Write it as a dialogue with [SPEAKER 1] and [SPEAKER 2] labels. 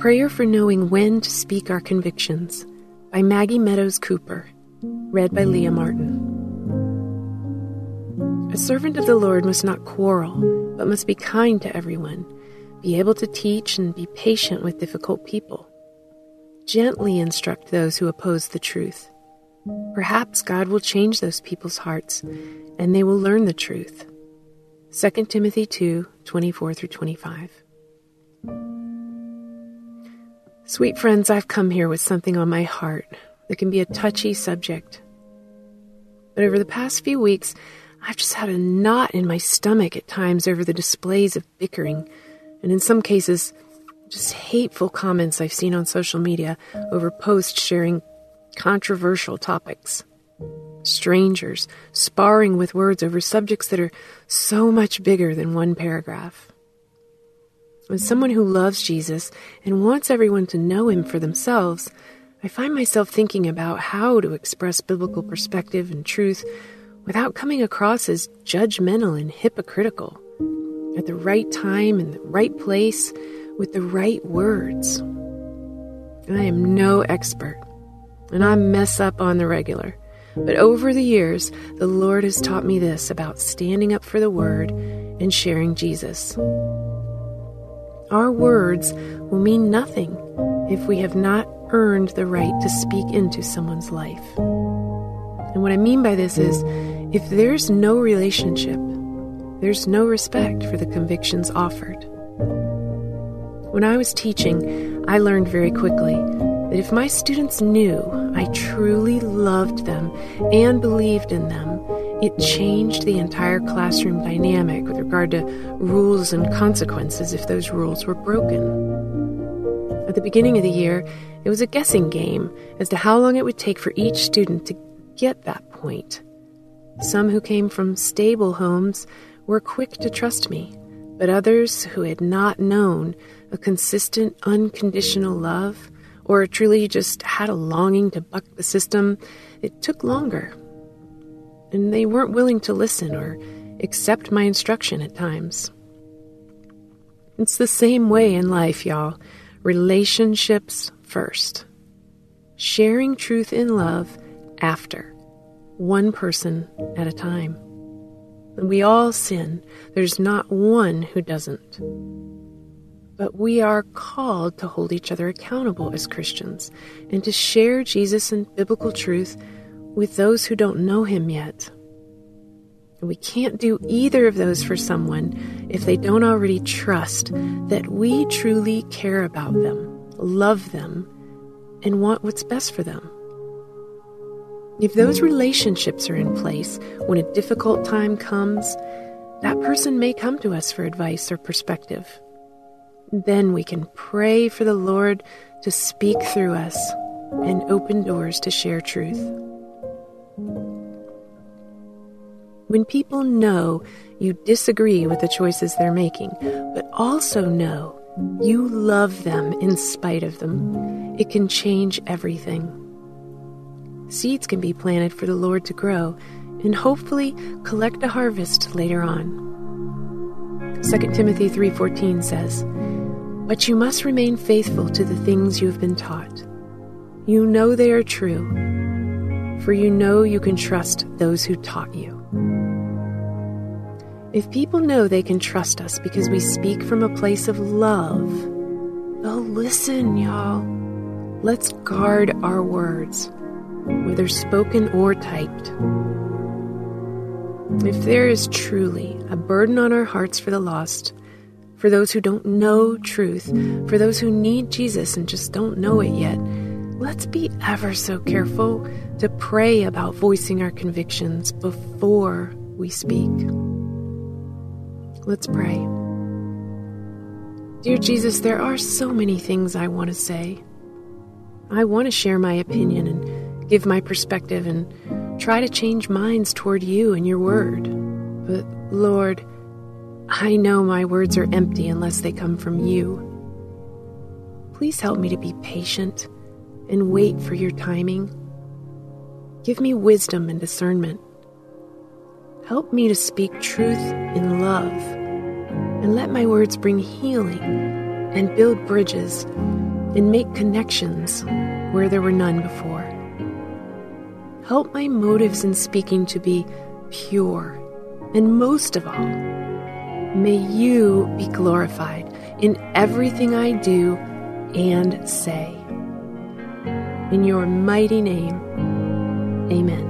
[SPEAKER 1] Prayer for Knowing When to Speak Our Convictions by Maggie Meadows Cooper. Read by Leah Martin. A servant of the Lord must not quarrel, but must be kind to everyone, be able to teach, and be patient with difficult people. Gently instruct those who oppose the truth. Perhaps God will change those people's hearts, and they will learn the truth. 2 Timothy 2 24 through 25. Sweet friends, I've come here with something on my heart that can be a touchy subject. But over the past few weeks, I've just had a knot in my stomach at times over the displays of bickering, and in some cases, just hateful comments I've seen on social media over posts sharing controversial topics. Strangers sparring with words over subjects that are so much bigger than one paragraph. As someone who loves Jesus and wants everyone to know him for themselves, I find myself thinking about how to express biblical perspective and truth without coming across as judgmental and hypocritical, at the right time in the right place with the right words. I am no expert, and I mess up on the regular. But over the years, the Lord has taught me this about standing up for the Word and sharing Jesus. Our words will mean nothing if we have not earned the right to speak into someone's life. And what I mean by this is if there's no relationship, there's no respect for the convictions offered. When I was teaching, I learned very quickly that if my students knew I truly loved them and believed in them, it changed the entire classroom dynamic with regard to rules and consequences if those rules were broken. At the beginning of the year, it was a guessing game as to how long it would take for each student to get that point. Some who came from stable homes were quick to trust me, but others who had not known a consistent, unconditional love or truly just had a longing to buck the system, it took longer and they weren't willing to listen or accept my instruction at times. It's the same way in life, y'all. Relationships first. Sharing truth in love after. One person at a time. We all sin. There's not one who doesn't. But we are called to hold each other accountable as Christians and to share Jesus and biblical truth with those who don't know Him yet. We can't do either of those for someone if they don't already trust that we truly care about them, love them, and want what's best for them. If those relationships are in place when a difficult time comes, that person may come to us for advice or perspective. Then we can pray for the Lord to speak through us and open doors to share truth. When people know you disagree with the choices they're making, but also know you love them in spite of them, it can change everything. Seeds can be planted for the Lord to grow and hopefully collect a harvest later on. 2 Timothy 3:14 says, "But you must remain faithful to the things you have been taught. You know they are true, for you know you can trust those who taught you." If people know they can trust us because we speak from a place of love, they'll listen, y'all. Let's guard our words, whether spoken or typed. If there is truly a burden on our hearts for the lost, for those who don't know truth, for those who need Jesus and just don't know it yet, let's be ever so careful to pray about voicing our convictions before we speak. Let's pray. Dear Jesus, there are so many things I want to say. I want to share my opinion and give my perspective and try to change minds toward you and your word. But Lord, I know my words are empty unless they come from you. Please help me to be patient and wait for your timing. Give me wisdom and discernment. Help me to speak truth in love, and let my words bring healing and build bridges and make connections where there were none before. Help my motives in speaking to be pure, and most of all, may you be glorified in everything I do and say. In your mighty name, amen.